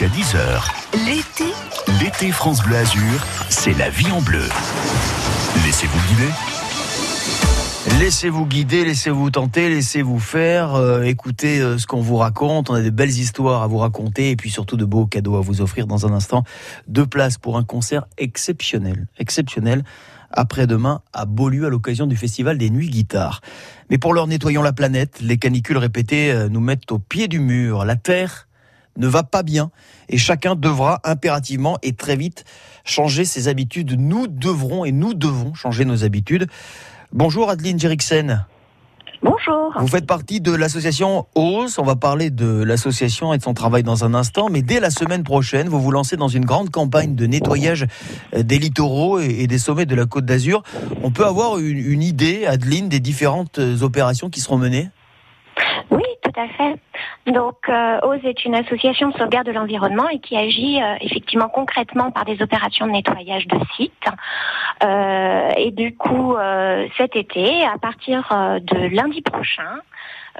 jusqu'à 10h. L'été, L'été France Bleu Azur, c'est la vie en bleu. Laissez-vous guider. Laissez-vous guider, laissez-vous tenter, laissez-vous faire, euh, écoutez euh, ce qu'on vous raconte. On a des belles histoires à vous raconter et puis surtout de beaux cadeaux à vous offrir dans un instant. Deux places pour un concert exceptionnel, exceptionnel après-demain à Beaulieu à l'occasion du festival des Nuits Guitares. Mais pour leur nettoyons la planète, les canicules répétées euh, nous mettent au pied du mur. La Terre ne va pas bien et chacun devra impérativement et très vite changer ses habitudes. Nous devrons et nous devons changer nos habitudes. Bonjour Adeline Jeriksen. Bonjour. Vous faites partie de l'association OSE. On va parler de l'association et de son travail dans un instant. Mais dès la semaine prochaine, vous vous lancez dans une grande campagne de nettoyage des littoraux et des sommets de la Côte d'Azur. On peut avoir une, une idée, Adeline, des différentes opérations qui seront menées? Oui, tout à fait. Donc, euh, OSE est une association de sauvegarde de l'environnement et qui agit euh, effectivement concrètement par des opérations de nettoyage de sites. Euh, et du coup, euh, cet été, à partir de lundi prochain,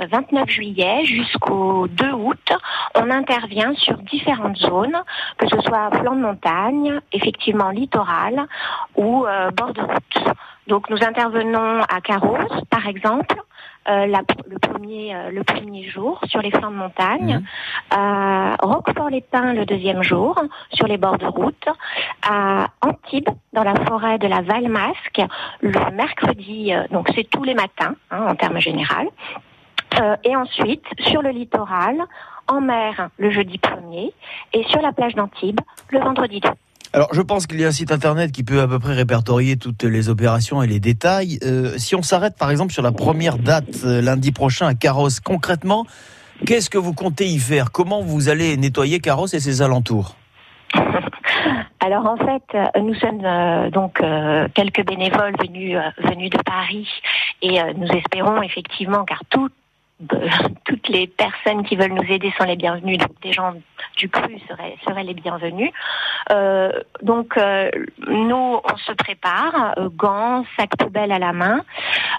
euh, 29 juillet jusqu'au 2 août, on intervient sur différentes zones, que ce soit flanc de montagne, effectivement littoral ou bord de route. Donc nous intervenons à Carros, par exemple, euh, la- le, premier, euh, le premier jour sur les flancs de montagne, à Roquefort-les-Pins le deuxième jour sur les bords de route, à Antibes dans la forêt de la Valmasque le mercredi, euh, donc c'est tous les matins hein, en termes généraux. Euh, et ensuite sur le littoral, en mer le jeudi premier et sur la plage d'Antibes le vendredi 2. Alors, je pense qu'il y a un site internet qui peut à peu près répertorier toutes les opérations et les détails. Euh, si on s'arrête par exemple sur la première date, euh, lundi prochain à Carrosse, concrètement, qu'est-ce que vous comptez y faire? Comment vous allez nettoyer Carrosse et ses alentours? Alors en fait, euh, nous sommes euh, donc euh, quelques bénévoles venus euh, venus de Paris et nous espérons effectivement, car tout- toutes les personnes qui veulent nous aider sont les bienvenues, donc des gens du cru seraient, seraient les bienvenus. Euh, donc euh, nous, on se prépare, euh, gants, sac poubelle à la main.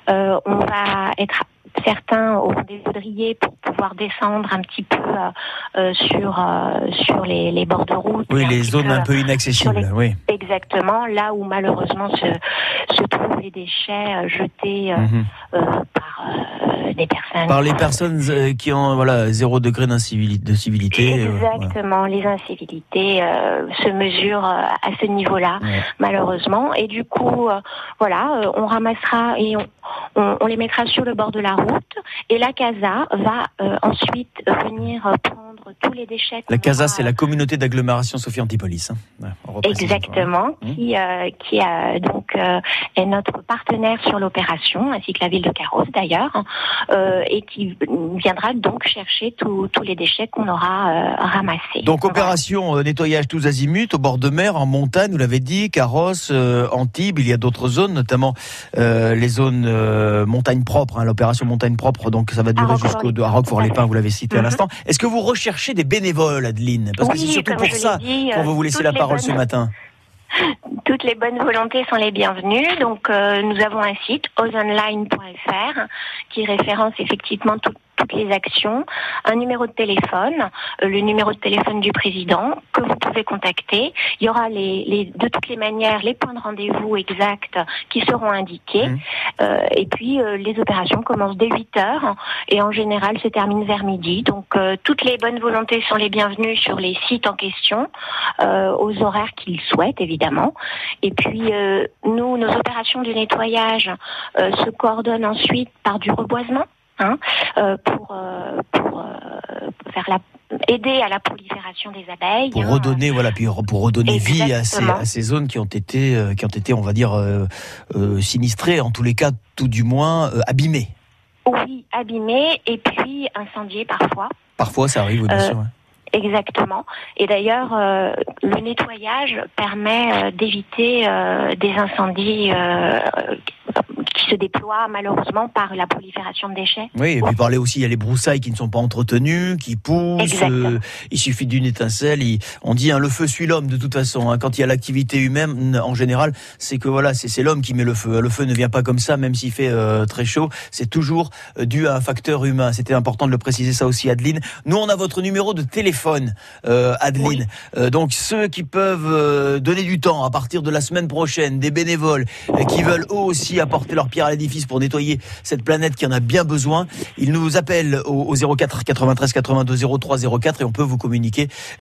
On va être certains au rendez-vous de Riez pour pouvoir descendre un petit peu euh, sur euh, sur les, les bords de route. Oui, les zones peu, un peu inaccessibles, oui. Exactement, là où malheureusement se, se trouvent les déchets jetés euh, Mhm. Euh, des personnes. Par les personnes euh, qui ont voilà zéro degré de civilité. euh. Exactement, les incivilités euh, se mesurent à ce niveau-là, Ouais. malheureusement. Et du coup, voilà, on ramassera et on, on, on les mettra sur le bord de la route. Et la CASA va ensuite venir prendre tous les déchets. La CASA, c'est la communauté d'agglomération Sophie Antipolis. hein. Ouais. Exactement, Mmh. qui euh, qui a donc euh, est notre partenaire sur l'opération, ainsi que la ville de Carros d'ailleurs, euh, et qui viendra donc chercher tous les déchets qu'on aura euh, ramassés. Donc opération euh, nettoyage tous azimuts au bord de mer, en montagne, vous l'avez dit, Carrosse, euh, Antibes, il y a d'autres zones, notamment euh, les zones euh, montagne propre, hein, l'opération montagne propre, donc ça va durer jusqu'au à Roquefort-les-Pins, vous l'avez cité à Mhm. l'instant. Est-ce que vous recherchez des bénévoles, Adeline Parce que c'est surtout pour ça qu'on euh, va vous laisser toutes la parole ce matin. Toutes les bonnes volontés sont les bienvenues. Donc, euh, nous avons un site, ozonline.fr, qui référence effectivement tout- toutes les actions, un numéro de téléphone, euh, le numéro de téléphone du président que vous pouvez contacter. Il y aura les, les- de toutes les manières les points de rendez-vous exacts qui seront indiqués. Mhm. Euh, et puis, euh, les opérations commencent dès 8 heures et en général se terminent vers midi. Donc, toutes les bonnes volontés sont les bienvenues sur les sites en question, aux horaires qu'ils souhaitent évidemment. Et puis, nous, nos opérations de nettoyage euh, se coordonnent ensuite par du reboisement. Hein, euh, pour euh, pour euh, faire la aider à la prolifération des abeilles. Pour hein. redonner, voilà, puis pour redonner vie à ces, à ces zones qui ont été, qui ont été, on va dire, euh, euh, sinistrées, en tous les cas, tout du moins euh, abîmées. Oui, abîmées et puis incendiées parfois. Parfois, ça arrive, oui, bien sûr. ouais. Exactement. Et d'ailleurs, euh, le nettoyage permet euh, d'éviter euh, des incendies qui se déploie malheureusement par la prolifération de déchets. Oui, et puis parler aussi, il y a les broussailles qui ne sont pas entretenues, qui poussent. euh, il suffit d'une étincelle. Il, on dit hein, le feu suit l'homme de toute façon. Hein, quand il y a l'activité humaine, en général, c'est que voilà, c'est l'homme qui met le feu. Le feu ne vient pas comme ça, même s'il fait euh, très chaud. C'est toujours euh, dû à un facteur humain. C'était important de le préciser ça aussi, Adeline. Nous, on a votre numéro de téléphone, euh, Adeline. Oui. donc ceux qui peuvent donner du temps à partir de la semaine prochaine, des bénévoles qui veulent eux aussi apporter pierre à l'édifice pour nettoyer cette planète qui en a bien besoin, ils nous appellent au, au 04 93 82 03 04 et on peut vous communiquer